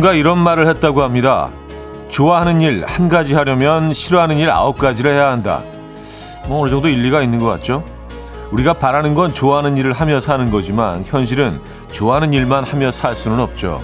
누군가 이런 말을 했다고 합니다. 좋아하는 일 한 가지 하려면 싫어하는 일 아홉 가지를 해야 한다. 뭐 어느 정도 일리가 있는 것 같죠? 우리가 바라는 건 좋아하는 일을 하며 사는 거지만 현실은 좋아하는 일만 하며 살 수는 없죠.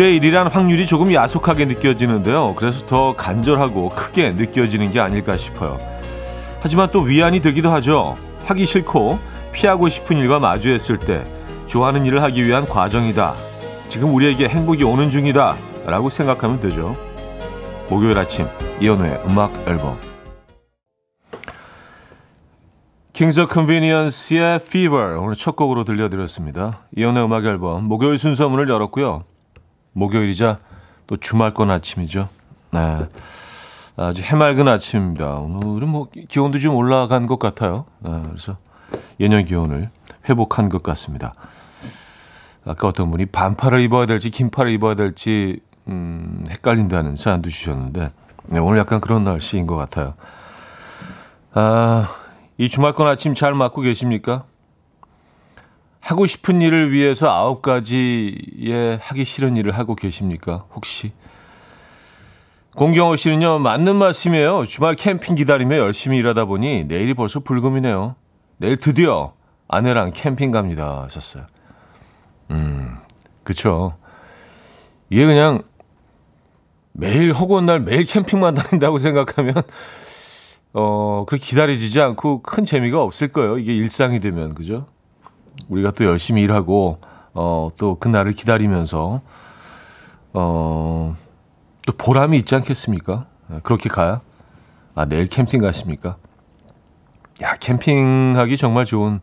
(9대1이란) 확률이 조금 야속하게 느껴지는데요 그래서 더 간절하고 크게 느껴지는 게 아닐까 싶어요 하지만 또 위안이 되기도 하죠 하기 싫고 피하고 싶은 일과 마주했을 때 좋아하는 일을 하기 위한 과정이다. 지금 우리에게 행복이 오는 중이다. 라고 생각하면 되죠. 목요일 아침 이연우의 음악 앨범 Kings of Convenience의 Fever 오늘 첫 곡으로 들려드렸습니다. 이연우의 음악 앨범 목요일 순서 문을 열었고요. 목요일이자 또 주말권 아침이죠. 네. 아주 해맑은 아침입니다. 오늘은 뭐 기온도 좀 올라간 것 같아요. 네, 그래서 예년 기온을 회복한 것 같습니다. 아까 어떤 분이 반팔을 입어야 될지 긴팔을 입어야 될지 음, 헷갈린다는 사연도 주셨는데 네, 오늘 약간 그런 날씨인 것 같아요. 아, 이 주말권 아침 잘 맞고 계십니까? 하고 싶은 일을 위해서 아홉 가지의 하기 싫은 일을 하고 계십니까? 혹시? 공경호 씨는요, 맞는 말씀이에요. 주말 캠핑 기다리며 열심히 일하다 보니 내일이 벌써 불금이네요. 내일 드디어 아내랑 캠핑 갑니다. 하셨어요. 음, 그쵸. 이게 그냥 매일 허구한 날 매일 캠핑만 다닌다고 생각하면, 어, 그렇게 기다려지지 않고 큰 재미가 없을 거예요. 이게 일상이 되면, 그죠? 우리가 또 열심히 일하고, 어, 또 그날을 기다리면서, 어, 또 보람이 있지 않겠습니까? 네, 그렇게 가야? 아, 내일 캠핑 가십니까? 야, 캠핑하기 정말 좋은,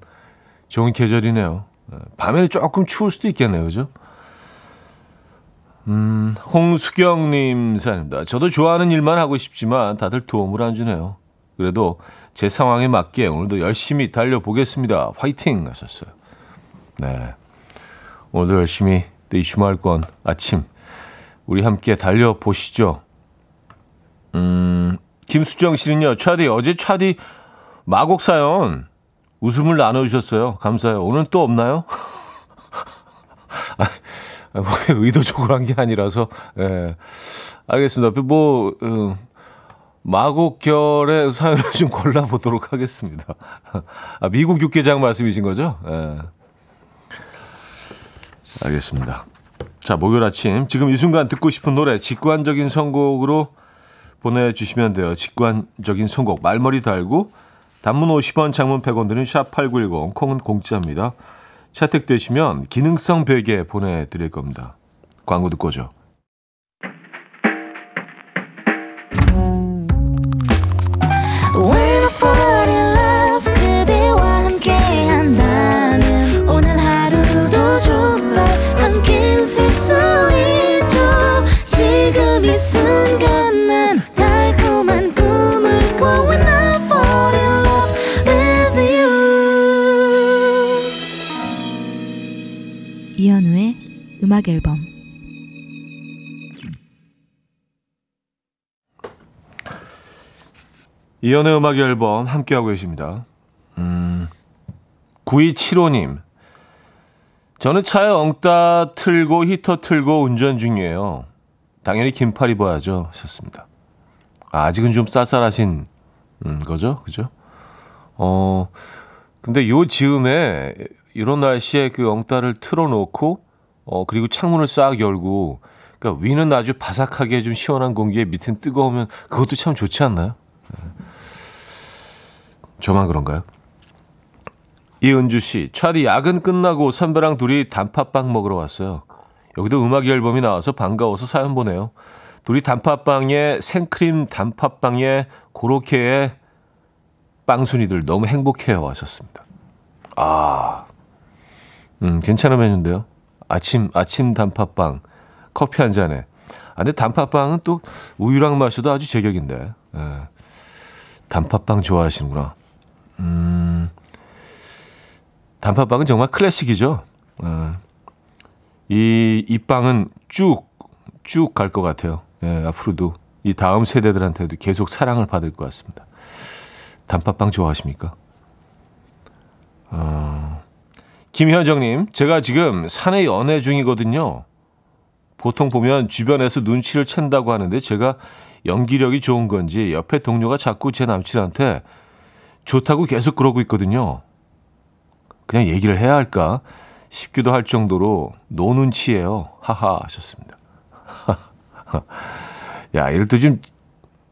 좋은 계절이네요. 네, 밤에는 조금 추울 수도 있겠네요. 그죠? 음, 홍수경님 사연입니다. 저도 좋아하는 일만 하고 싶지만 다들 도움을 안 주네요. 그래도 제 상황에 맞게 오늘도 열심히 달려보겠습니다. 화이팅! 하셨어요. 네. 오늘도 열심히 이 주말권 아침 우리 함께 달려보시죠. 음, 김수정 씨는요, 차디, 어제 차디 마곡 사연 웃음을 나눠주셨어요. 감사해요. 오늘 또 없나요? 아, 뭐, 의도적으로 한 게 아니라서, 예. 알겠습니다. 뭐, 음, 마곡결의 사연을 좀 골라보도록 하겠습니다. 아, 미국 육개장 말씀이신 거죠? 예. 알겠습니다. 자, 목요일 아침 지금 이 순간 듣고 싶은 노래 직관적인 선곡으로 보내주시면 돼요. 직관적인 선곡 말머리 달고 단문 50원, 장문 100원 드는 샵8910 콩은 공짜입니다. 채택되시면 기능성 베개 보내드릴 겁니다. 광고 듣고 오죠. 음악 앨범 이연의 음악 앨범 함께하고 계십니다. 음, 9275님. 저는 차에 엉따 틀고 히터 틀고 운전 중이에요. 당연히 긴팔 입어야죠. 하셨습니다. 아, 아직은 좀 쌀쌀하신 음, 거죠? 그죠? 어, 근데 요 즈음에 이런 날씨에 그 엉따를 틀어놓고 어, 그리고 창문을 싹 열고, 그러니까 위는 아주 바삭하게 좀 시원한 공기에 밑은 뜨거우면 그것도 참 좋지 않나요? 네. 저만 그런가요? 이은주 씨, 차디 야근 끝나고 선배랑 둘이 단팥빵 먹으러 왔어요. 여기도 음악 앨범이 나와서 반가워서 사연 보내요. 둘이 단팥빵에 생크림 단팥빵에 고로케에 빵순이들 너무 행복해요 하셨습니다. 아, 음, 괜찮은 메뉴인데요. 아침 아침 단팥빵 커피 한 잔에. 아, 근데 단팥빵은 또 우유랑 마셔도 아주 제격인데. 예. 단팥빵 좋아하시는구나. 음. 단팥빵은 정말 클래식이죠. 예. 이, 이 빵은 쭉 쭉 갈 것 같아요. 예, 앞으로도 이 다음 세대들한테도 계속 사랑을 받을 것 같습니다. 단팥빵 좋아하십니까? 어, 김현정님, 제가 지금 산에 연애 중이거든요. 보통 보면 주변에서 눈치를 챈다고 하는데 제가 연기력이 좋은 건지 옆에 동료가 자꾸 제 남친한테 좋다고 계속 그러고 있거든요. 그냥 얘기를 해야 할까 싶기도 할 정도로 노눈치예요. 하하 하셨습니다. 야, 이럴 때 좀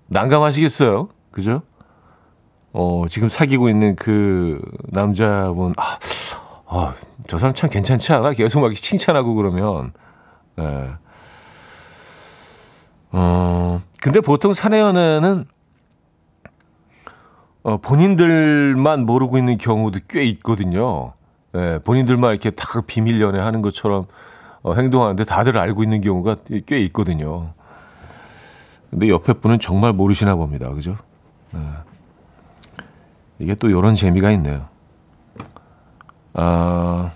난감하시겠어요? 그죠? 어, 지금 사귀고 있는 그 남자분, 아, 아, 저 사람 참 괜찮지 않아? 계속 막 칭찬하고 그러면, 예. 어, 근데 보통 사내 연애는 어, 본인들만 모르고 있는 경우도 꽤 있거든요. 예, 본인들만 이렇게 다 비밀 연애 하는 것처럼 어, 행동하는데 다들 알고 있는 경우가 꽤 있거든요. 근데 옆에 분은 정말 모르시나 봅니다. 그죠? 네. 이게 또 이런 재미가 있네요. 아,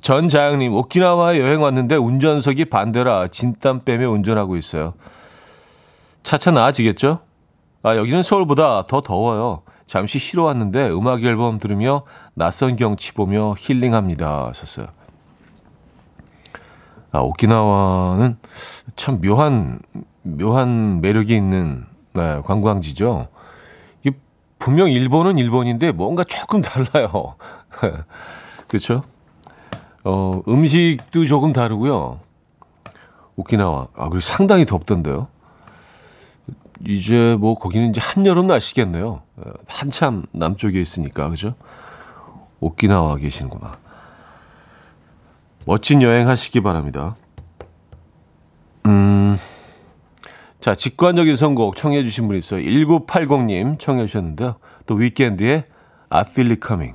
전자영님, 오키나와 여행 왔는데 운전석이 반대라 진땀 빼며 운전하고 있어요. 차차 나아지겠죠? 아, 여기는 서울보다 더 더워요. 잠시 쉬러 왔는데 음악 앨범 들으며 낯선 경치 보며 힐링합니다. 하셨어요. 아, 오키나와는 참 묘한, 묘한 매력이 있는 네, 관광지죠. 이게 분명 일본은 일본인데 뭔가 조금 달라요. 그렇죠? 어, 음식도 조금 다르고요. 오키나와. 아, 그리고 상당히 덥던데요. 이제 뭐 거기는 이제 한여름 날씨겠네요. 어, 한참 남쪽에 있으니까 그죠? 오키나와 계시는구나. 멋진 여행 하시기 바랍니다. 음. 자, 직관적인 선곡 청해 주신 분이 있어요. 1980님 청해 주셨는데요. 또 위켄드의 It Coming.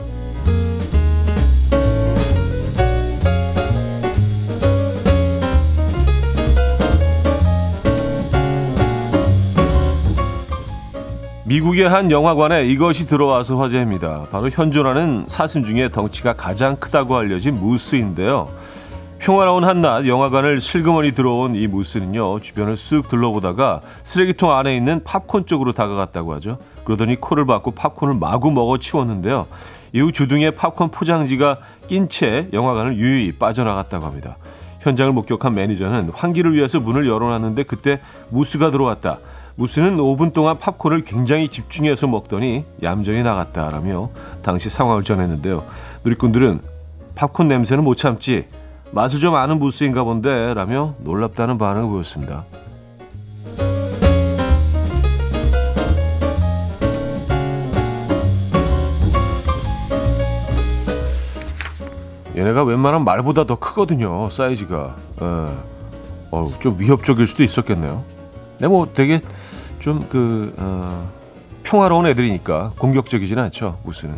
미국의 한 영화관에 이것이 들어와서 화제입니다. 바로 현존하는 사슴 중에 덩치가 가장 크다고 알려진 무스인데요. 평화로운 한낮 영화관을 실그머니 들어온 이 무스는요 주변을 쓱 둘러보다가 쓰레기통 안에 있는 팝콘 쪽으로 다가갔다고 하죠 그러더니 코를 박고 팝콘을 마구 먹어 치웠는데요 이후 주둥이에 팝콘 포장지가 낀 채 영화관을 유유히 빠져나갔다고 합니다 현장을 목격한 매니저는 환기를 위해서 문을 열어놨는데 그때 무스가 들어왔다 무스는 5분 동안 팝콘을 굉장히 집중해서 먹더니 얌전히 나갔다라며 당시 상황을 전했는데요. 누리꾼들은 팝콘 냄새는 못 참지 맛을 좀 아는 무스인가 본데 라며 놀랍다는 반응을 보였습니다. 얘네가 웬만한 말보다 더 크거든요. 사이즈가. 예. 어, 좀 위협적일 수도 있었겠네요. 네, 뭐 되게 좀그 어, 평화로운 애들이니까 공격적이지는 않죠. 무스는.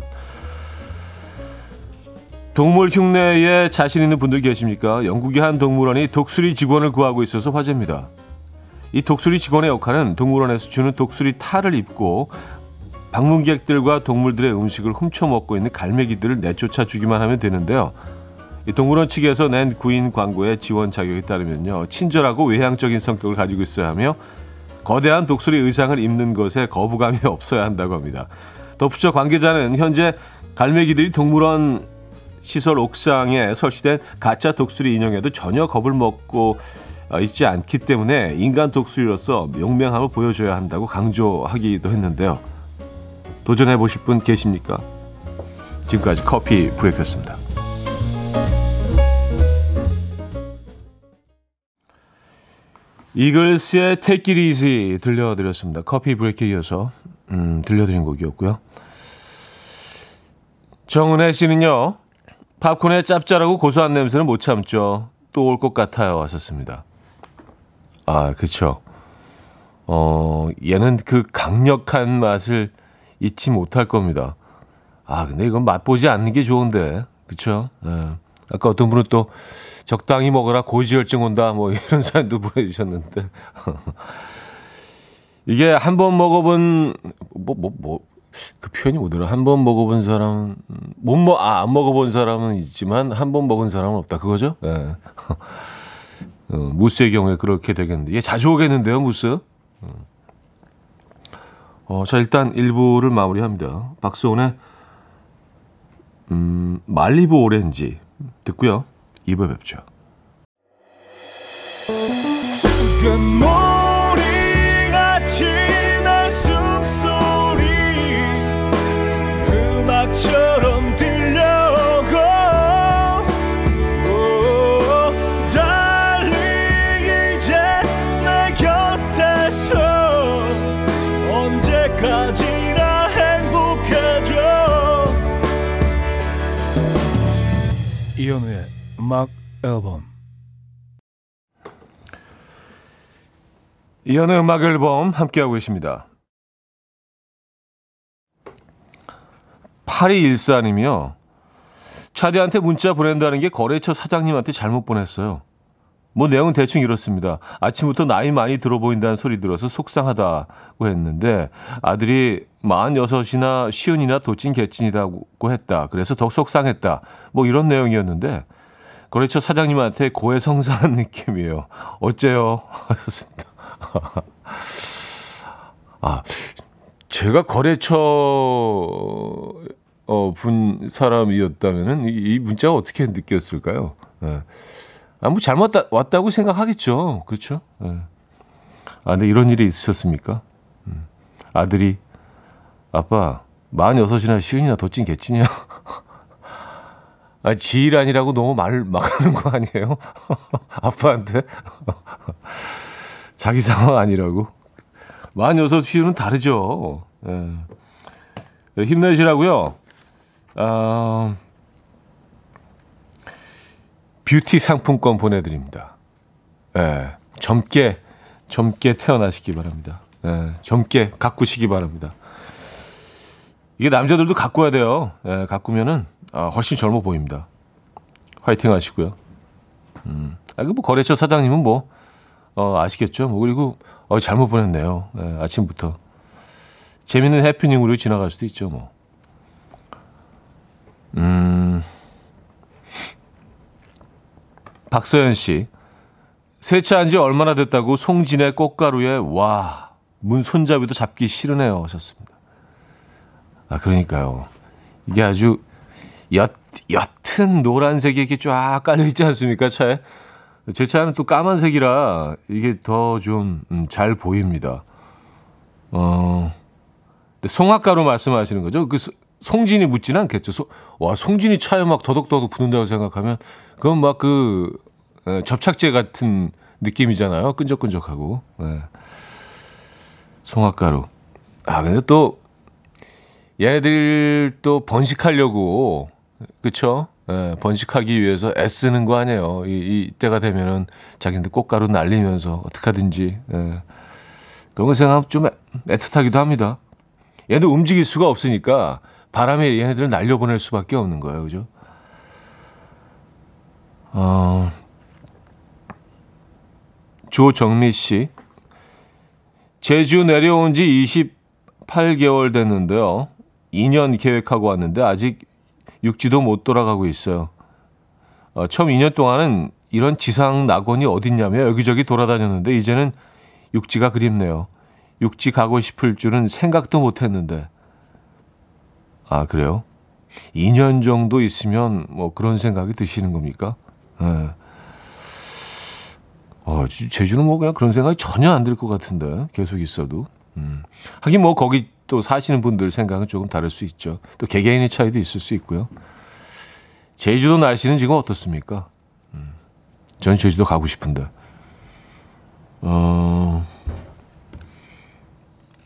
동물 흉내에 자신 있는 분들 계십니까? 영국의 한 동물원이 독수리 직원을 구하고 있어서 화제입니다. 이 독수리 직원의 역할은 동물원에서 주는 독수리 탈을 입고 방문객들과 동물들의 음식을 훔쳐 먹고 있는 갈매기들을 내쫓아 주기만 하면 되는데요. 이 동물원 측에서 낸 구인 광고의 지원 자격에 따르면요. 친절하고 외향적인 성격을 가지고 있어야 하며 거대한 독수리 의상을 입는 것에 거부감이 없어야 한다고 합니다. 덧붙여 관계자는 현재 갈매기들이 동물원 시설 옥상에 설치된 가짜 독수리 인형에도 전혀 겁을 먹고 어, 있지 않기 때문에 인간 독수리로서 명명함을 보여줘야 한다고 강조하기도 했는데요. 도전해 보실 분 계십니까? 지금까지 커피 브레이크였습니다. 이글스의 Take It Easy 들려드렸습니다. 커피 브레이크에 이어서 음, 들려드린 곡이었고요. 정은혜 씨는요. 팝콘의 짭짤하고 고소한 냄새는 못 참죠. 또 올 것 같아요. 하셨습니다. 아, 그쵸. 어, 얘는 그 강력한 맛을 잊지 못할 겁니다. 아, 근데 이건 맛보지 않는 게 좋은데. 그쵸? 예. 아까 어떤 분은 또 적당히 먹어라 고지혈증 온다 뭐 이런 사연도 보내주셨는데 이게 한 번 먹어본 뭐 뭐 뭐 그 표현이 뭐더라 한 번 먹어본 사람은 못먹아안 먹어본 사람은 있지만 한 번 먹은 사람은 없다 그거죠? 예. 어, 무스의 경우에 그렇게 되겠는데 얘 자주 오겠는데요 무스? 어, 자 일단 1부를 마무리합니다. 박수원의 음, 말리브 오렌지 듣고요. 2부에 뵙죠. 음악 앨범 이현의 음악 앨범 함께하고 계십니다. 8214님이요. 차디한테 문자 보낸다는 게 거래처 사장님한테 잘못 보냈어요. 뭐 내용은 대충 이렇습니다. 아침부터 나이 많이 들어 보인다는 소리 들어서 속상하다고 했는데 아들이 46이나 시은이나 도찐 개찐이라고 했다. 그래서 더 속상했다. 뭐 이런 내용이었는데 거래처 사장님한테 고해성사한 느낌이에요. 어째요? 하셨습니다. 아, 제가 거래처 어, 분 사람이었다면은 이, 이 문자가 어떻게 느꼈을까요? 예. 아, 뭐 잘못 왔다고 생각하겠죠. 그렇죠? 예. 아, 근데 이런 일이 있으셨습니까? 음. 아들이 아빠 46이나 시은이나 도찐 개찐이야. 아, 지일 아니라고 너무 말막 하는 거 아니에요? 아빠한테? 자기 상황 아니라고. 만 여섯 시는 다르죠. 예. 힘내시라고요. 아, 뷰티 상품권 보내드립니다. 예. 젊게, 젊게 태어나시기 바랍니다. 예. 젊게 가꾸시기 바랍니다. 이게 남자들도 가꿔야 돼요. 예. 가꾸면은 아, 훨씬 젊어 보입니다. 화이팅 하시고요. 음. 아, 그뭐 거래처 사장님은 뭐 어, 아시겠죠? 뭐 그리고 어, 잘못 보냈네요. 네, 아침부터 재밌는 해프닝으로 지나갈 수도 있죠. 뭐. 음. 박서연 씨. 세차한 지 얼마나 됐다고 송진의 꽃가루에 와, 문 손잡이도 잡기 싫으네요. 하셨습니다. 아, 그러니까요. 이게 아주 옅, 옅은 노란색이 이렇게 쫙 깔려있지 않습니까? 차에. 제 차는 또 까만색이라 이게 더 좀잘 음, 보입니다. 어, 송화가루 말씀하시는 거죠? 그 송진이 묻지는 않겠죠. 소, 와, 송진이 차에 막 더덕더덕 붙는다고 생각하면 그건 막 그 접착제 같은 느낌이잖아요. 끈적끈적하고. 네. 송화가루. 아, 근데 또 얘네들 또 번식하려고 그쵸? 예, 번식하기 위해서 애쓰는 거 아니에요. 이, 이 때가 되면은 자기한테 꽃가루 날리면서 어떡하든지. 예. 그런 거 생각하면 좀 애틋하기도 합니다. 얘도 움직일 수가 없으니까 바람에 얘네들을 날려보낼 수밖에 없는 거예요. 그죠? 어, 조정미 씨. 제주 내려온 지 28개월 됐는데요. 2년 계획하고 왔는데 아직 육지도 못 돌아가고 있어요. 어, 처음 2년 동안은 이런 지상 낙원이 어딨냐며 여기저기 돌아다녔는데 이제는 육지가 그립네요. 육지 가고 싶을 줄은 생각도 못 했는데. 아, 그래요? 2년 정도 있으면 뭐 그런 생각이 드시는 겁니까? 네. 어, 제주는 뭐 그냥 그런 생각이 전혀 안 들 것 같은데 계속 있어도. 음. 하긴 뭐 거기 또 사시는 분들 생각은 조금 다를 수 있죠. 또 개개인의 차이도 있을 수 있고요. 제주도 날씨는 지금 어떻습니까? 음, 전 제주도 가고 싶은데. 어,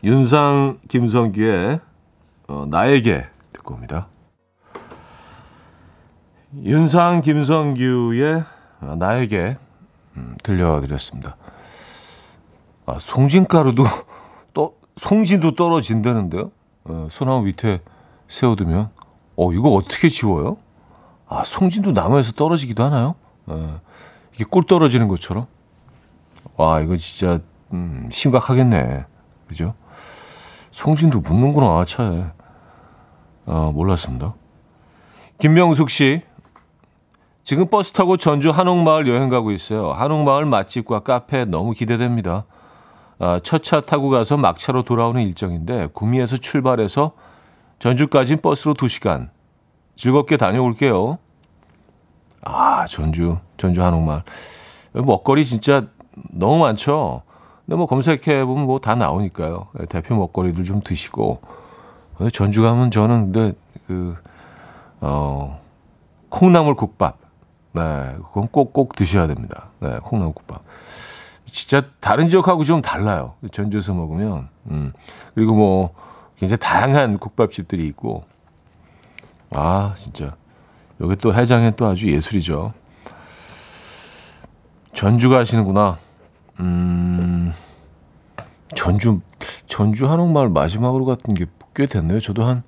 윤상 김성규의 어, 나에게 듣고 옵니다. 윤상 김성규의 어, 나에게 음, 들려드렸습니다. 아, 송진가루도 송진도 떨어진다는데요. 어, 소나무 밑에 세워두면 어, 이거 어떻게 지워요? 아, 송진도 나무에서 떨어지기도 하나요? 예. 이게 꿀 떨어지는 것처럼. 와, 이거 진짜, 음, 심각하겠네. 그죠? 송진도 묻는구나, 차에. 아, 몰랐습니다. 김명숙 씨. 지금 버스 타고 전주 한옥마을 여행 가고 있어요. 한옥마을 맛집과 카페 너무 기대됩니다. 아, 첫차 타고 가서 막차로 돌아오는 일정인데 구미에서 출발해서 전주까지 버스로 2시간. 즐겁게 다녀올게요. 아, 전주, 전주 한옥마을. 먹거리 진짜 너무 많죠. 근데 뭐 검색해 보면 뭐 다 나오니까요. 네, 대표 먹거리들 좀 드시고. 전주 가면 저는 근데 그, 어, 콩나물 국밥. 네, 그건 꼭꼭 드셔야 됩니다. 네, 콩나물 국밥. 진짜 다른 지역하고 좀 달라요. 전주에서 먹으면. 음. 그리고 뭐 굉장히 다양한 국밥집들이 있고. 아, 진짜. 여기 또 해장엔 또 아주 예술이죠. 전주 가시는구나. 음, 전주, 전주 한옥마을 마지막으로 갔던 게 꽤 됐네요. 저도 한,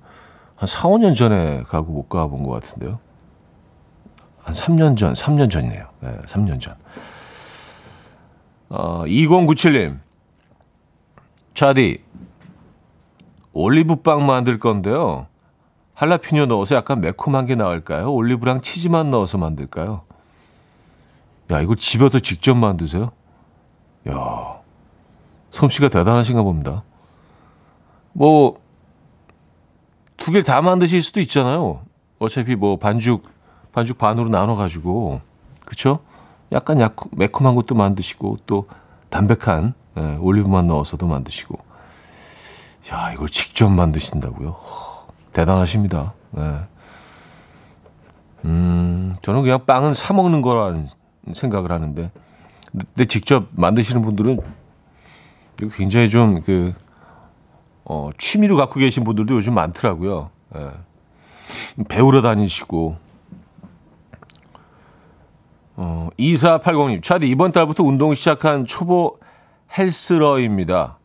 한 4, 5년 전에 가고 못 가본 것 같은데요. 한 3년 전, 3년 전이네요. 네, 3년 전. 어, 2097님. 차디, 올리브빵 만들 건데요. 할라피뇨 넣어서 약간 매콤한 게 나을까요? 올리브랑 치즈만 넣어서 만들까요? 야, 이걸 집에서 직접 만드세요? 야, 솜씨가 대단하신가 봅니다. 뭐, 두 개를 다 만드실 수도 있잖아요. 어차피 뭐 반죽, 반죽 반으로 나눠가지고, 그쵸? 약간 약, 매콤한 것도 만드시고, 또 담백한 예, 올리브만 넣어서도 만드시고. 야, 이걸 직접 만드신다고요? 허, 대단하십니다. 네. 음, 저는 그냥 빵은 사 먹는 거라는 생각을 하는데, 근데 직접 만드시는 분들은 굉장히 좀 그, 어, 취미로 갖고 계신 분들도 요즘 많더라고요. 예. 배우러 다니시고. 어, 2480님, 차디 이번 달부터 운동 시작한 초보 헬스러입니다.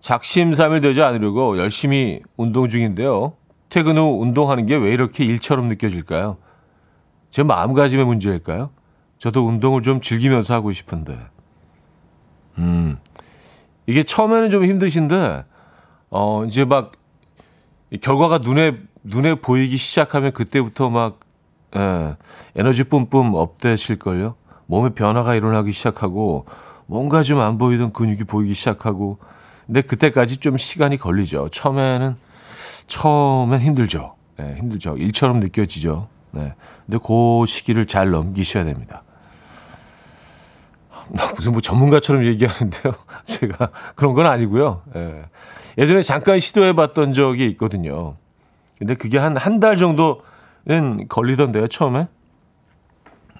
작심삼일 되지 않으려고 열심히 운동 중인데요. 퇴근 후 운동하는 게 왜 이렇게 일처럼 느껴질까요? 제 마음가짐의 문제일까요? 저도 운동을 좀 즐기면서 하고 싶은데. 음, 이게 처음에는 좀 힘드신데, 어, 이제 막, 결과가 눈에, 눈에 보이기 시작하면 그때부터 막, 예, 에너지 뿜뿜 업되실걸요? 몸에 변화가 일어나기 시작하고, 뭔가 좀 안 보이던 근육이 보이기 시작하고, 근데 그때까지 좀 시간이 걸리죠. 처음에는, 처음엔 힘들죠. 네, 힘들죠. 일처럼 느껴지죠. 네. 근데 그 시기를 잘 넘기셔야 됩니다. 무슨 뭐 전문가처럼 얘기하는데요. 제가 그런 건 아니고요. 예. 예전에 잠깐 시도해 봤던 적이 있거든요. 근데 그게 한 한 달 정도 는 걸리던데요, 처음에.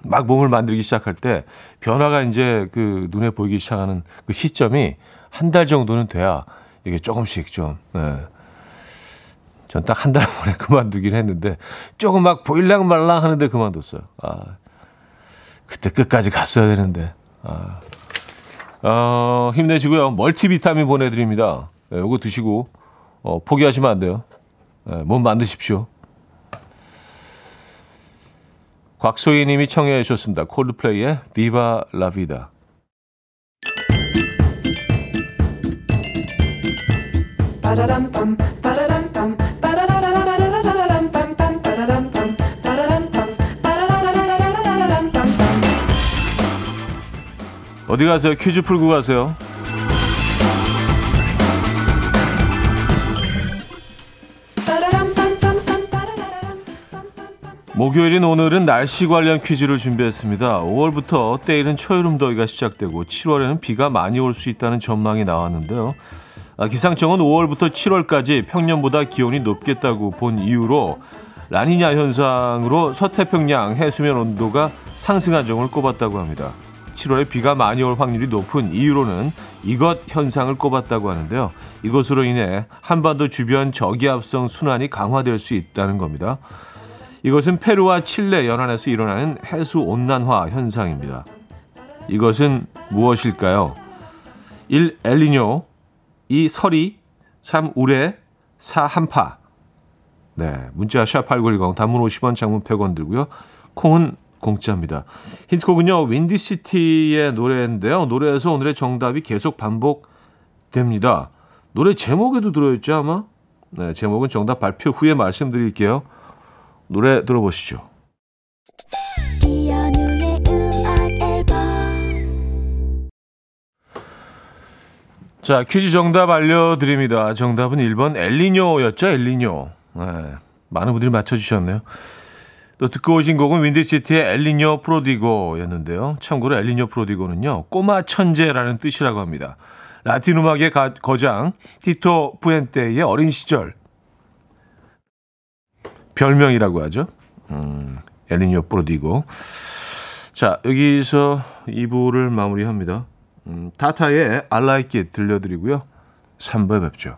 막 몸을 만들기 시작할 때 변화가 이제 그 눈에 보이기 시작하는 그 시점이 한 달 정도는 돼야 이게 조금씩 좀, 예. 전 딱 한 달 만에 그만두긴 했는데 조금 막 보일랑 말랑 하는데 그만뒀어요. 아, 그때 끝까지 갔어야 되는데. 아, 어, 힘내시고요. 멀티비타민 보내드립니다. 네, 요거 드시고 어, 포기하시면 안 돼요. 네, 몸 만드십시오. 곽소희 님이 청해 주셨습니다. 콜드플레이의 비바 라비다. 어디 가세요? 퀴즈 풀고 가세요. 목요일인 오늘은 날씨 관련 퀴즈를 준비했습니다. 5월부터 때이른 초여름 더위가 시작되고 7월에는 비가 많이 올 수 있다는 전망이 나왔는데요. 아, 기상청은 5월부터 7월까지 평년보다 기온이 높겠다고 본 이유로 라니냐 현상으로 서태평양 해수면 온도가 상승한 점을 꼽았다고 합니다. 7월에 비가 많이 올 확률이 높은 이유로는 이것 현상을 꼽았다고 하는데요. 이것으로 인해 한반도 주변 저기압성 순환이 강화될 수 있다는 겁니다. 이것은 페루와 칠레 연안에서 일어나는 해수 온난화 현상입니다. 이것은 무엇일까요? 1. 엘리뇨 2. 서리 3. 우레 4. 한파 네, 문자 샵8910 단문 50원, 장문 100원 들고요. 콩은 공짜입니다. 힌트곡은요. 윈디시티의 노래인데요. 노래에서 오늘의 정답이 계속 반복됩니다. 노래 제목에도 들어있죠, 아마? 네, 제목은 정답 발표 후에 말씀드릴게요. 노래 들어보시죠. 자, 퀴즈 정답 알려드립니다. 정답은 1번 엘리뇨였죠, 엘리뇨. 네, 많은 분들이 맞춰주셨네요. 또 듣고 오신 곡은 윈디시티의 엘리뇨 프로디고였는데요. 참고로 엘리뇨 프로디고는요, 꼬마 천재라는 뜻이라고 합니다. 라틴 음악의 가- 거장 티토 푸엔테의 어린 시절 별명이라고 하죠. 음, 엘리뇨 프로디고. 자, 여기서 2부를 마무리합니다. 음, 타타의 I Like It 들려드리고요. 3부에 뵙죠.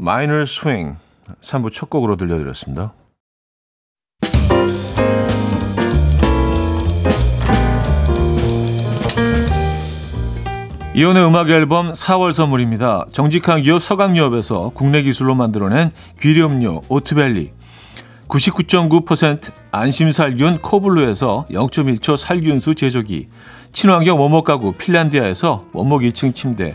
Minor Swing 3부 첫 곡으로 들려드렸습니다. 이혼의 음악 앨범 4월 선물입니다. 정직한 기업 서강유업에서 국내 기술로 만들어낸 귀리음료 오트벨리 99.9% 안심살균 코블루에서 0.1초 살균수 제조기 친환경 원목 가구 핀란디아에서 원목 2층 침대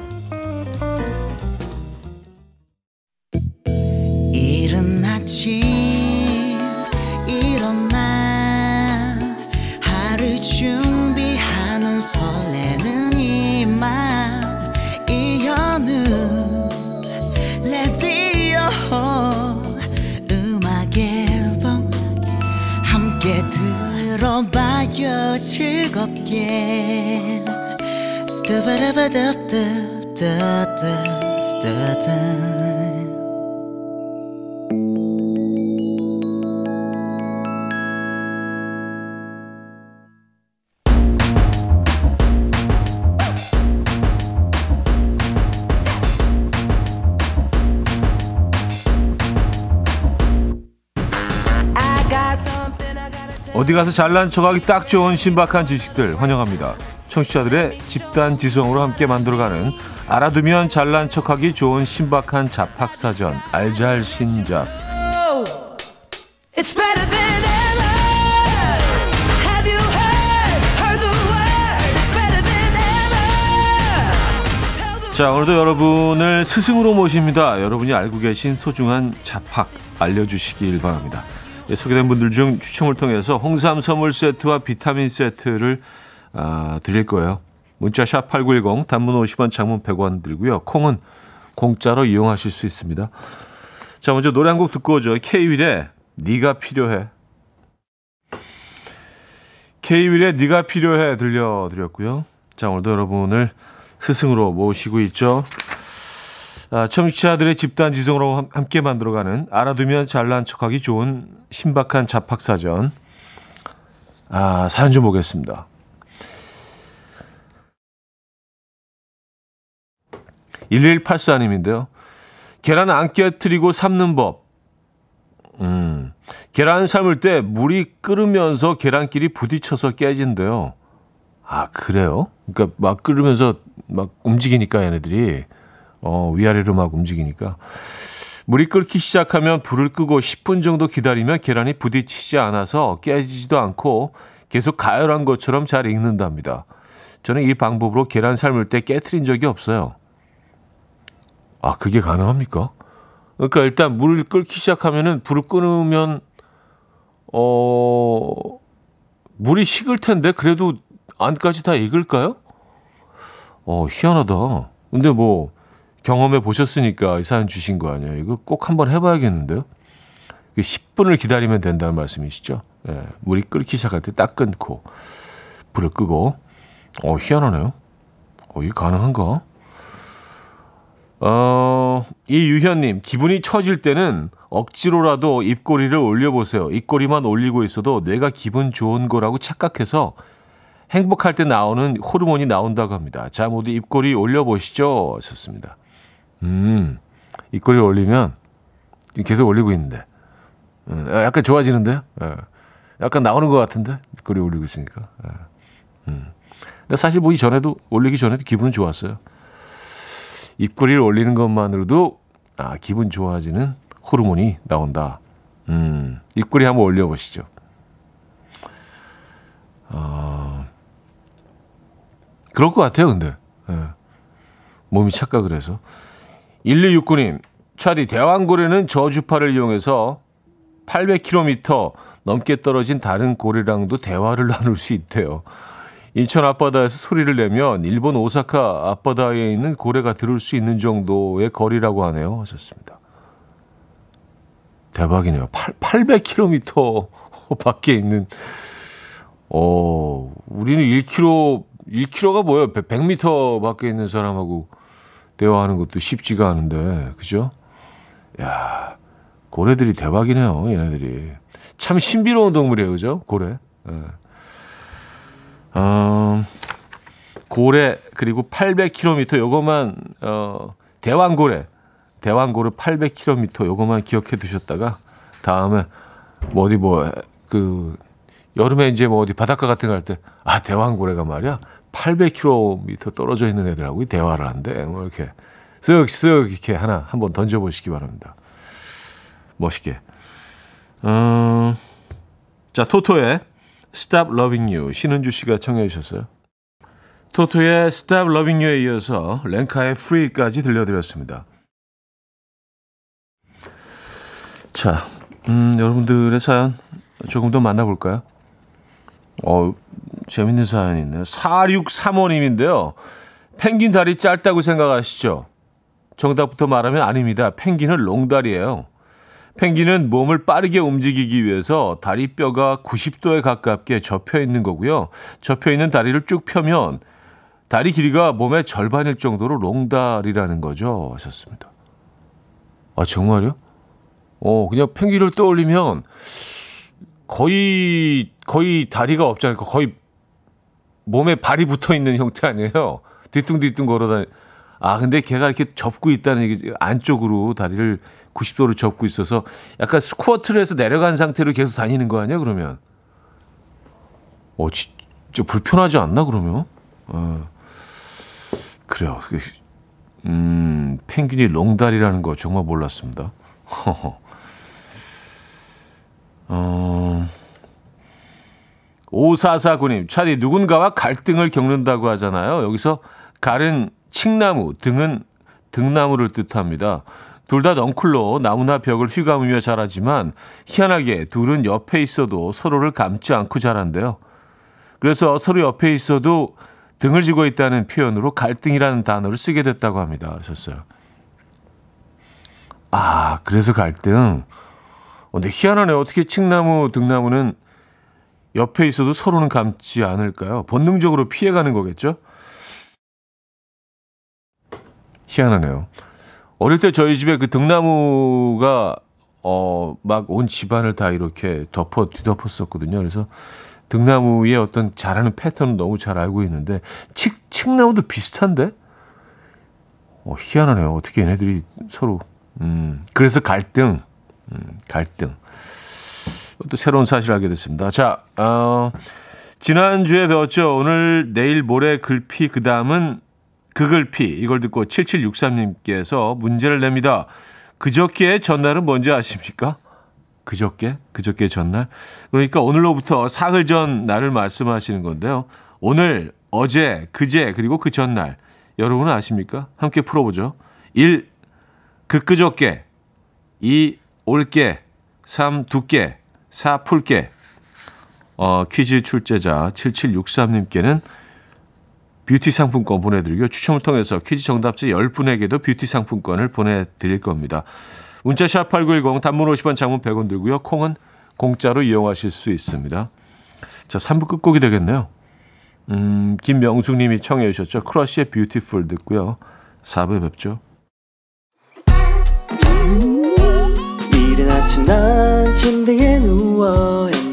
어디 가서 잘난 척하기 딱 좋은 신박한 지식들 환영합니다. 청취자들의 집단 지성으로 함께 만들어가는 알아두면 잘난 척하기 좋은 신박한 잡학사전 알잘 신잡 It's better than ever. Have you heard? Heard the word? It's better than ever. Tell the 자 오늘도 여러분을 스승으로 모십니다. 여러분이 알고 계신 소중한 잡학 알려주시길 바랍니다. 예, 소개된 분들 중 추첨을 통해서 홍삼 선물 세트와 비타민 세트를 아, 드릴 거예요. 문자 샵 8910 단문 50원 장문 100원 들고요. 콩은 공짜로 이용하실 수 있습니다. 자 먼저 노래 한 곡 듣고 오죠. K-윌의 네가 필요해. K-윌의 네가 필요해 들려드렸고요. 자 오늘도 여러분을 스승으로 모시고 있죠. 아, 청취자들의 집단 지성으로 함- 함께 만들어가는 알아두면 잘난 척하기 좋은 신박한 잡학사전. 아, 사연 좀 보겠습니다. 1184님인데요. 계란 안 깨뜨리고 삶는 법. 음, 계란 삶을 때 물이 끓으면서 계란끼리 부딪혀서 깨진대요. 아, 그래요? 그러니까 막 끓으면서 막 움직이니까 얘네들이 어, 위아래로 막 움직이니까 물이 끓기 시작하면 불을 끄고 10분 정도 기다리면 계란이 부딪히지 않아서 깨지지도 않고 계속 가열한 것처럼 잘 익는답니다. 저는 이 방법으로 계란 삶을 때 깨트린 적이 없어요. 아, 그게 가능합니까? 그러니까 일단 물을 끓기 시작하면은 불을 끊으면 어 물이 식을 텐데 그래도 안까지 다 익을까요? 어 희한하다. 근데 뭐 경험해 보셨으니까 이 사연 주신 거 아니에요? 이거 꼭 한번 해 봐야겠는데요. 그 10분을 기다리면 된다는 말씀이시죠? 예, 물이 끓기 시작할 때 딱 끊고 불을 끄고 어 희한하네요. 어 이게 가능한가? 어, 이유현님, 기분이 처질 때는 억지로라도 입꼬리를 올려보세요. 입꼬리만 올리고 있어도 뇌가 기분 좋은 거라고 착각해서 행복할 때 나오는 호르몬이 나온다고 합니다. 자, 모두 입꼬리 올려보시죠. 하셨습니다. 음, 입꼬리 올리면 계속 올리고 있는데. 음, 약간 좋아지는데요? 예. 약간 나오는 것 같은데? 입꼬리 올리고 있으니까. 예. 음. 근데 사실 뭐 이전에도, 올리기 전에도 기분은 좋았어요. 입꼬리를 올리는 것만으로도 아, 기분 좋아지는 호르몬이 나온다. 음, 입꼬리 한번 올려보시죠. 어, 그럴 것 같아요, 근데. 예. 몸이 착각을 해서. 1269님, 차디 대왕고래는 저주파를 이용해서 800km 넘게 떨어진 다른 고래랑도 대화를 나눌 수 있대요. 인천 앞바다에서 소리를 내면 일본 오사카 앞바다에 있는 고래가 들을 수 있는 정도의 거리라고 하네요. 하셨습니다. 대박이네요. 8, 800km 밖에 있는, 어, 우리는 1km, 1km가 뭐예요? 100, 100m 밖에 있는 사람하고 대화하는 것도 쉽지가 않은데, 그죠? 야 고래들이 대박이네요, 얘네들이. 참 신비로운 동물이에요, 그죠? 고래. 예. 어, 고래 그리고 800km 요거만 어 대왕고래. 대왕고래 800km 요거만 기억해 두셨다가 다음에 뭐 어디 뭐 그 여름에 이제 뭐 어디 바닷가 같은 거갈때아 대왕고래가 말이야? 800km 떨어져 있는 애들하고 대화를 한대. 뭐 이렇게 쓱쓱 이렇게 하나 한번 던져보시기 바랍니다. 멋있게. 음, 자 토토의 Stop Loving You 신은주 씨가 청해 주셨어요. 토토의 Stop Loving You에 이어서 랭카의 Free까지 들려드렸습니다. 자, 음, 여러분들의 사연 조금 더 만나볼까요? 어, 재밌는 사연이 있네요. 4635님인데요. 펭귄 다리 짧다고 생각하시죠? 정답부터 말하면 아닙니다. 펭귄은 롱다리예요. 펭귄은 몸을 빠르게 움직이기 위해서 다리뼈가 90도에 가깝게 접혀 있는 거고요. 접혀 있는 다리를 쭉 펴면 다리 길이가 몸의 절반일 정도로 롱다리라는 거죠. 하셨습니다. 아, 정말요? 어, 그냥 펭귄을 떠올리면 거의, 거의 다리가 없잖아요. 거의 몸에 발이 붙어 있는 형태 아니에요. 뒤뚱뒤뚱 걸어다니. 아, 근데 걔가 이렇게 접고 있다는 얘기지. 안쪽으로 다리를 90도로 접고 있어서 약간 스쿼트를 해서 내려간 상태로 계속 다니는 거 아니야, 그러면? 어, 진짜 불편하지 않나, 그러면? 어, 그래요. 음, 펭귄이 롱다리라는 거 정말 몰랐습니다. 어, 5449님, 차디 누군가와 갈등을 겪는다고 하잖아요. 여기서 갈은 칡나무, 등은 등나무를 뜻합니다. 둘 다 넝쿨로 나무나 벽을 휘감으며 자라지만 희한하게 둘은 옆에 있어도 서로를 감지 않고 자란대요. 그래서 서로 옆에 있어도 등을 지고 있다는 표현으로 갈등이라는 단어를 쓰게 됐다고 합니다. 하셨어요. 아, 그래서 갈등. 어, 근데 희한하네. 어떻게 칡나무, 등나무는 옆에 있어도 서로는 감지 않을까요? 본능적으로 피해가는 거겠죠? 희한하네요. 어릴 때 저희 집에 그 등나무가 어 막 온 집안을 다 이렇게 덮어 뒤덮었었거든요. 그래서 등나무의 어떤 자라는 패턴은 너무 잘 알고 있는데 칡 칡나무도 비슷한데 어 희한하네요. 어떻게 얘네들이 서로 음 그래서 갈등 음 갈등 또 새로운 사실을 알게 됐습니다. 자, 어, 지난 주에 배웠죠. 오늘, 내일, 모레 글피, 그 다음은 그글 피. 이걸 듣고 7763님께서 문제를 냅니다. 그저께 전날은 뭔지 아십니까? 그저께? 그저께 전날? 그러니까 오늘로부터 사흘 전 날을 말씀하시는 건데요. 오늘, 어제, 그제, 그리고 그 전날. 여러분은 아십니까? 함께 풀어보죠. 1. 그그저께 2. 올게 3. 두께 4. 풀게 어, 퀴즈 출제자 7763님께는 뷰티 상품권 보내드리고요. 추첨을 통해서 퀴즈 정답자 10분에게도 뷰티 상품권을 보내드릴 겁니다. 문자 샵 8910 단문 50원 장문 100원 들고요. 콩은 공짜로 이용하실 수 있습니다. 자, 3부 끝곡이 되겠네요. 음, 김명숙 님이 청해 주셨죠. 크러쉬의 Beautiful 듣고요. 4부에 뵙죠. 이른 아침 난 침대에 누워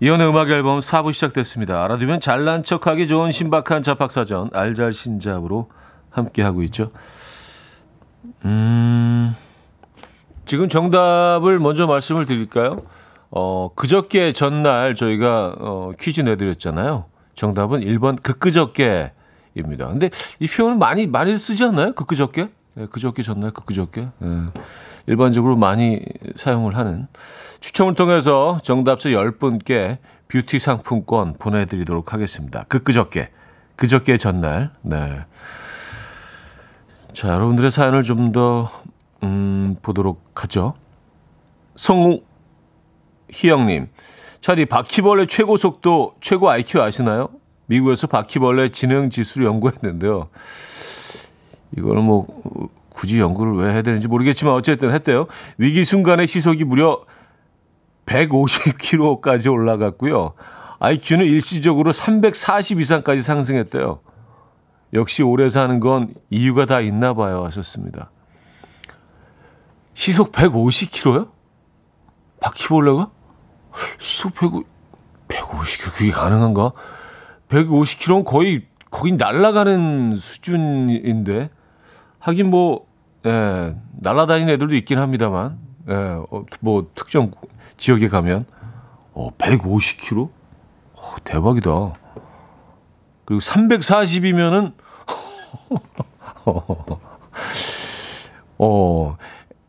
이혼의 음악 앨범 4부 시작됐습니다. 알아두면 잘난 척하기 좋은 신박한 잡학사전 알잘신잡으로 함께하고 있죠. 음, 지금 정답을 먼저 말씀을 드릴까요? 어, 그저께 전날 저희가 어, 퀴즈 내드렸잖아요. 정답은 1번 그그저께입니다. 근데 이 표현은 많이 많이 쓰지 않나요? 그그저께? 네, 그저께 전날 그그저께. 네. 일반적으로 많이 사용을 하는 추첨을 통해서 정답자 10분께 뷰티 상품권 보내드리도록 하겠습니다. 그 그저께, 그저께 전날. 네. 자, 여러분들의 사연을 좀 더, 음, 보도록 하죠. 송희영님, 차디 바퀴벌레 최고 속도, 최고 IQ 아시나요? 미국에서 바퀴벌레 지능 지수를 연구했는데요. 이거는 뭐, 굳이 연구를 왜 해야 되는지 모르겠지만 어쨌든 했대요. 위기 순간의 시속이 무려 150km까지 올라갔고요. IQ는 일시적으로 340 이상까지 상승했대요. 역시 오래 사는 건 이유가 다 있나 봐요. 하셨습니다. 시속 150km요? 바퀴벌레가? 시속 150, 150km 그게 가능한가? 150km는 거의 거의 날아가는 수준인데 하긴 뭐 예, 날아다니는 애들도 있긴 합니다만 예, 어, 뭐 특정 지역에 가면 어, 150km? 어, 대박이다. 그리고 340이면은 어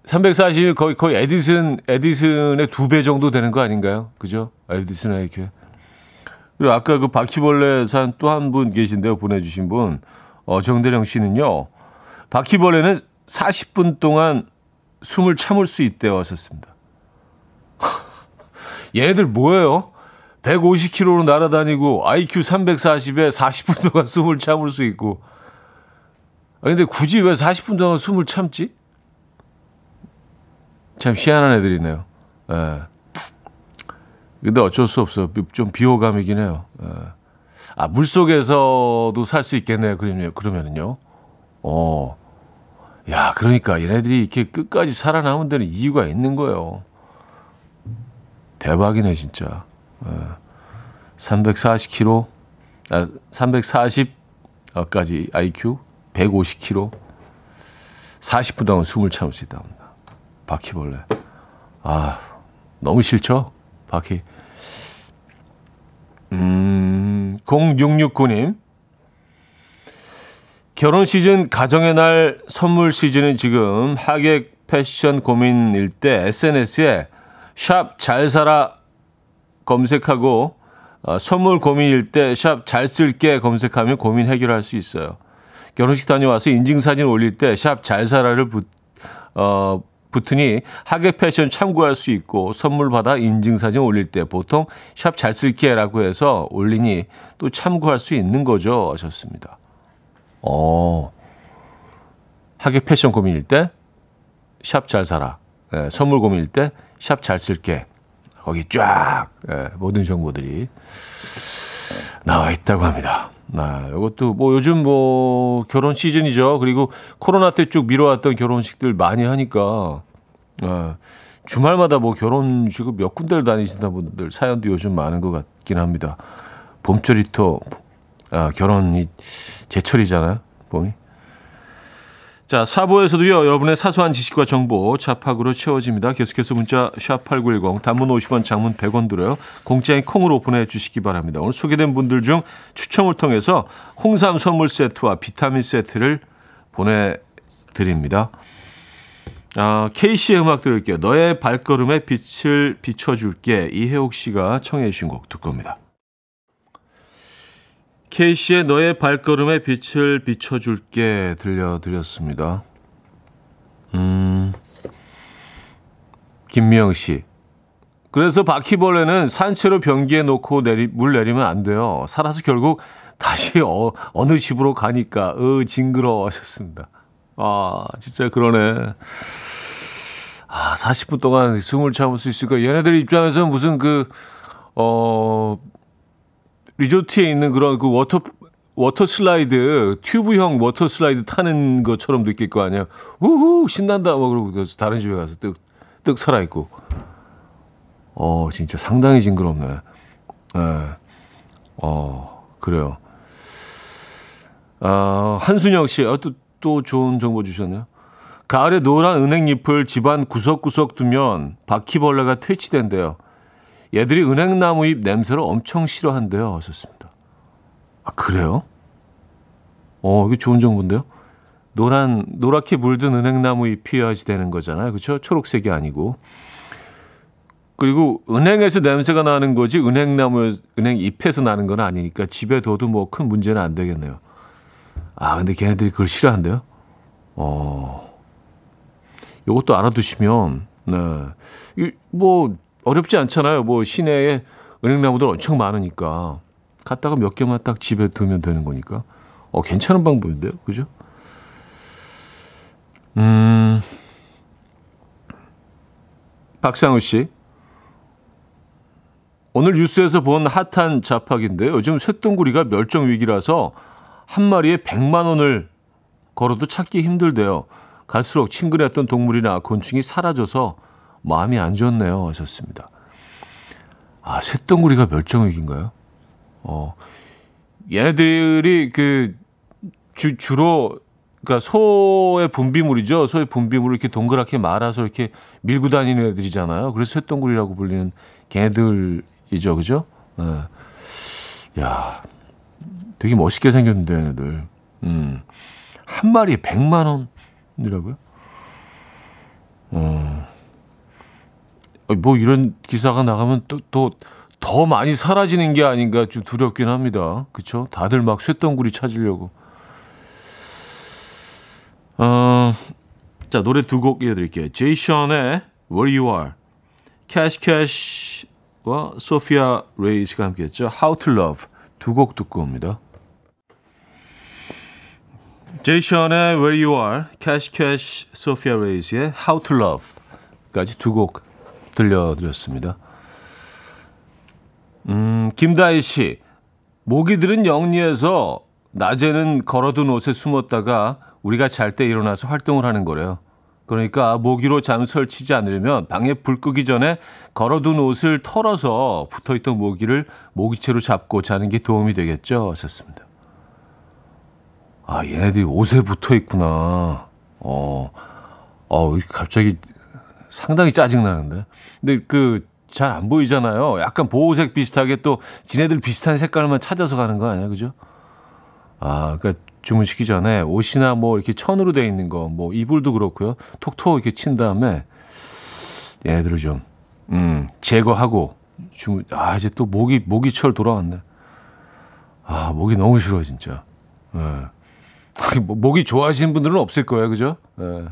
340이 거의 거의 에디슨 에디슨의 두 배 정도 되는 거 아닌가요? 그죠? 에디슨 IQ. 그리고 아까 그 바퀴벌레 산 또 한 분 계신데요. 보내주신 분 어, 정대령 씨는요. 바퀴벌레는 40분 동안 숨을 참을 수 있대요. 하셨습니다. 얘네들 뭐예요? 150km로 날아다니고 IQ 340에 40분 동안 숨을 참을 수 있고. 아 근데 굳이 왜 40분 동안 숨을 참지? 참 희한한 애들이네요. 예. 근데 어쩔 수 없어. 좀 비호감이긴 해요. 예. 아, 물 속에서도 살 수 있겠네요. 그러면, 그러면은요. 어. 야, 그러니까 얘네들이 이렇게 끝까지 살아남은 데는 이유가 있는 거예요. 대박이네, 진짜. 예. 340km, 아, 340까지 IQ, 150km, 40분 동안 숨을 참을 수 있답니다. 바퀴벌레. 아, 너무 싫죠? 바퀴. 음, 0669님. 결혼 시즌, 가정의 날, 선물 시즌은 지금 하객 패션 고민일 때 SNS에 샵 잘 살아 검색하고 어, 선물 고민일 때 샵 잘 쓸게 검색하면 고민 해결할 수 있어요. 결혼식 다녀와서 인증사진 올릴 때 샵 잘 살아를 부, 어, 붙으니 하객 패션 참고할 수 있고 선물 받아 인증사진 올릴 때 보통 샵 잘 쓸게라고 해서 올리니 또 참고할 수 있는 거죠 하셨습니다. 어, 하객 패션 고민일 때 샵잘 사라. 예, 선물 고민일 때 샵 잘 쓸게. 거기 쫙 예, 모든 정보들이 나와 있다고 합니다. 나 이것도 뭐 요즘 뭐 결혼 시즌이죠. 그리고 코로나 때 쭉 미뤄왔던 결혼식들 많이 하니까 아, 주말마다 뭐 결혼식을 몇 군데를 다니시는 분들 사연도 요즘 많은 것 같긴 합니다. 봄철이 터 아, 결혼이 제철이잖아요. 봄이. 자, 사부에서도요, 여러분의 사소한 지식과 정보 자팍으로 채워집니다. 계속해서 문자 샵8910 단문 50원, 장문 100원 들어요. 공짜인 콩으로 보내 주시기 바랍니다. 오늘 소개된 분들 중 추첨을 통해서 홍삼 선물 세트와 비타민 세트를 보내 드립니다. 아, K씨의 음악 들을게요. 너의 발걸음에 빛을 비춰줄게. 이혜옥 씨가 청해 주신 곡 듣고 옵니다. K씨의 너의 발걸음에 빛을 비춰줄게 들려드렸습니다. 음, 김미영 씨. 그래서 바퀴벌레는 산채로 변기에 놓고 내리, 물 내리면 안 돼요. 살아서 결국 다시 어, 어느 집으로 가니까, 으, 징그러워 하셨습니다. 아, 진짜 그러네. 아, 40분 동안 숨을 참을 수 있을까? 얘네들 입장에서 무슨 그, 어, 리조트에 있는 그런 그 워터 워터 슬라이드 튜브형 워터 슬라이드 타는 것처럼 느낄 거 아니야. 우후 신난다 뭐 그러고 다른 집에 가서 뜩 뜩 살아 있고. 어 진짜 상당히 징그럽네. 예. 어 그래요. 아 한순영 씨, 아, 또, 또 좋은 정보 주셨네요. 가을에 노란 은행잎을 집안 구석구석 두면 바퀴벌레가 퇴치된대요. 얘들이 은행나무 잎 냄새를 엄청 싫어한대요. 하셨습니다. 아, 그래요? 어, 이게 좋은 정보인데요? 노란, 노랗게 물든 은행나무 잎이어야지 되는 거잖아요. 그렇죠? 초록색이 아니고. 그리고 은행에서 냄새가 나는 거지 은행나무, 은행 잎에서 나는 건 아니니까 집에 둬도 뭐 큰 문제는 안 되겠네요. 아, 근데 걔네들이 그걸 싫어한대요? 어, 요것도 알아두시면, 네. 이, 뭐, 어렵지 않잖아요. 뭐 시내에 은행나무들 엄청 많으니까 갔다가 몇 개만 딱 집에 두면 되는 거니까. 어 괜찮은 방법인데요, 그죠? 음, 박상우 씨. 오늘 뉴스에서 본 핫한 잡학인데요. 요즘 쇳덩구리가 멸종 위기라서 한 마리에 100만 원을 걸어도 찾기 힘들대요. 갈수록 친근했던 동물이나 곤충이 사라져서 마음이 안 좋네요. 하셨습니다. 아, 쇳덩구리가 멸종위기인가요? 어, 얘네들이 그, 주, 주로, 그니까 소의 분비물이죠. 소의 분비물을 이렇게 동그랗게 말아서 이렇게 밀고 다니는 애들이잖아요. 그래서 쇳덩구리라고 불리는 걔네들이죠. 그죠? 네. 야 되게 멋있게 생겼는데, 얘네들. 음. 한 마리에 100만 원이라고요? 어. 뭐 이런 기사가 나가면 또 또 더 많이 사라지는 게 아닌가 좀 두렵긴 합니다. 그렇죠? 다들 막 쇳덩구리 찾으려고. 어, 자 노래 두 곡 이어드릴게요. 제이션의 Where You Are, 캐시 캐시와 소피아 레이스가 함께 했죠. How to Love 두 곡 듣고 옵니다. 제이션의 Where You Are, 캐시 캐시, 소피아 레이스의 How to Love까지 두 곡 들려드렸습니다. 음, 김다희 씨. 모기들은 영리해서 낮에는 걸어둔 옷에 숨었다가 우리가 잘 때 일어나서 활동을 하는 거래요. 그러니까 모기로 잠 설 치지 않으려면 방에 불 끄기 전에 걸어둔 옷을 털어서 붙어있던 모기를 모기채로 잡고 자는 게 도움이 되겠죠. 하셨습니다. 아, 얘네들이 옷에 붙어 있구나. 어, 어, 갑자기 상당히 짜증나는데. 근데 그, 잘 안 보이잖아요. 약간 보호색 비슷하게 또 지네들 비슷한 색깔만 찾아서 가는 거 아니야? 그죠? 아, 그러니까 주문시키기 전에 옷이나 뭐 이렇게 천으로 돼 있는 거, 뭐 이불도 그렇고요. 톡톡 이렇게 친 다음에 얘네들을 좀, 음, 제거하고 주문, 아, 이제 또 모기, 모기철 돌아왔네. 아, 모기 너무 싫어, 진짜. 예. 뭐, 모기 좋아하시는 분들은 없을 거예요. 그죠? 예.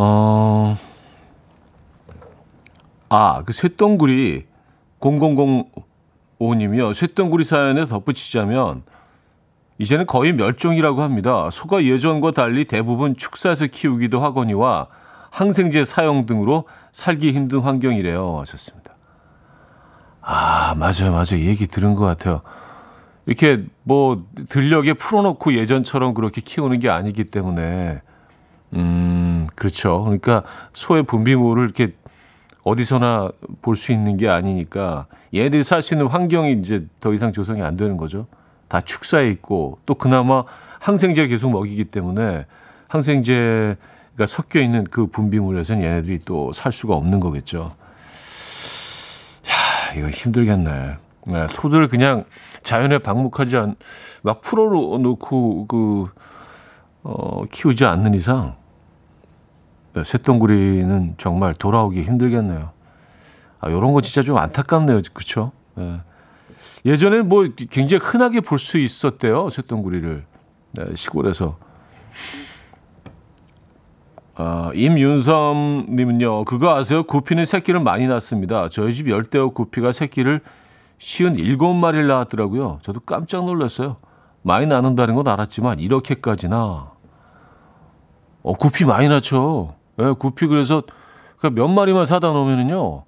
어, 아, 그 쇳덩구리 0005님이요. 쇳덩구리 사연에 덧붙이자면 이제는 거의 멸종이라고 합니다. 소가 예전과 달리 대부분 축사에서 키우기도 하거니와 항생제 사용 등으로 살기 힘든 환경이래요. 하셨습니다. 아, 맞아요, 맞아요. 이 얘기 들은 것 같아요. 이렇게 뭐 들녘에 풀어놓고 예전처럼 그렇게 키우는 게 아니기 때문에 음, 그렇죠. 그러니까 소의 분비물을 이렇게 어디서나 볼 수 있는 게 아니니까 얘들이 살 수 있는 환경이 이제 더 이상 조성이 안 되는 거죠. 다 축사에 있고 또 그나마 항생제를 계속 먹이기 때문에 항생제가 섞여 있는 그 분비물에서는 얘네들이 또 살 수가 없는 거겠죠. 야, 이거 힘들겠네. 네, 소들 그냥 자연에 방목하지 않, 막 풀어 놓고 그, 어, 키우지 않는 이상, 네, 쇳덩구리는 정말 돌아오기 힘들겠네요. 아, 요런 거 진짜 좀 안타깝네요. 그쵸? 네. 예전에는 뭐 굉장히 흔하게 볼 수 있었대요. 쇳덩구리를. 네, 시골에서. 아, 임윤섬님은요, 그거 아세요? 구피는 새끼를 많이 낳습니다. 저희 집 열대어 구피가 새끼를 쉬운 일곱 마리를 낳았더라고요. 저도 깜짝 놀랐어요. 많이 낳는다는 건 알았지만, 이렇게까지나. 어, 구피 많이 낳죠. 예, 구피 그래서 그몇 마리만 사다 놓으면은요,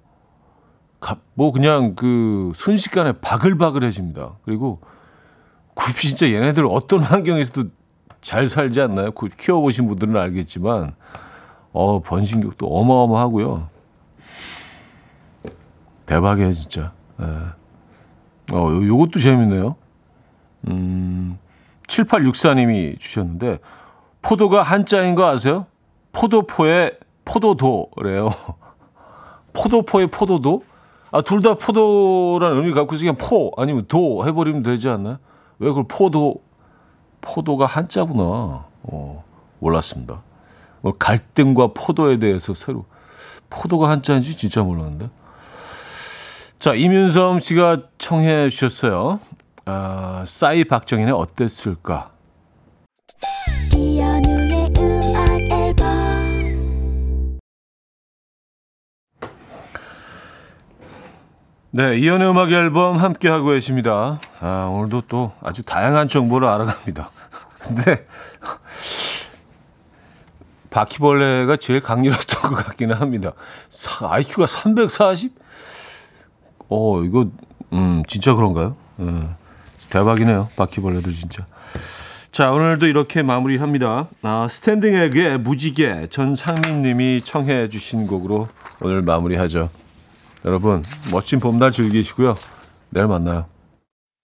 가- 뭐 그냥 그 순식간에 바글바글해집니다. 그리고 구피 진짜 얘네들 어떤 환경에서도 잘 살지 않나요? 구- 키워보신 분들은 알겠지만, 어, 번식력도 어마어마하고요. 대박이에요, 진짜. 예. 어, 요- 요것도 재밌네요. 음, 7864님이 주셨는데, 포도가 한자인 거 아세요? 포도포의 포도도래요. 포도포의 포도도? 아, 둘 다 포도라는 의미 갖고 그냥 포 아니면 도 해버리면 되지 않나요? 왜 그걸 포도, 포도가 한자구나. 어, 몰랐습니다. 뭐 갈등과 포도에 대해서 새로 포도가 한자인지 진짜 몰랐는데. 자, 이윤섬 씨가 청해 주셨어요. 아, 싸이 박정현의 어땠을까? 네, 이연의 음악 앨범 함께 하고 계십니다. 아, 오늘도 또 아주 다양한 정보를 알아갑니다. 근데 바퀴벌레가 제일 강렬했던 것 같기는 합니다. 사- IQ가 340? 어, 이거 음, 진짜 그런가요? 음, 대박이네요. 바퀴벌레도 진짜. 자, 오늘도 이렇게 마무리합니다. 아, 스탠딩 에그의 무지개 전상민 님이 청해 주신 곡으로 오늘 마무리하죠. 여러분, 멋진 봄날 즐기시고요. 내일 만나요.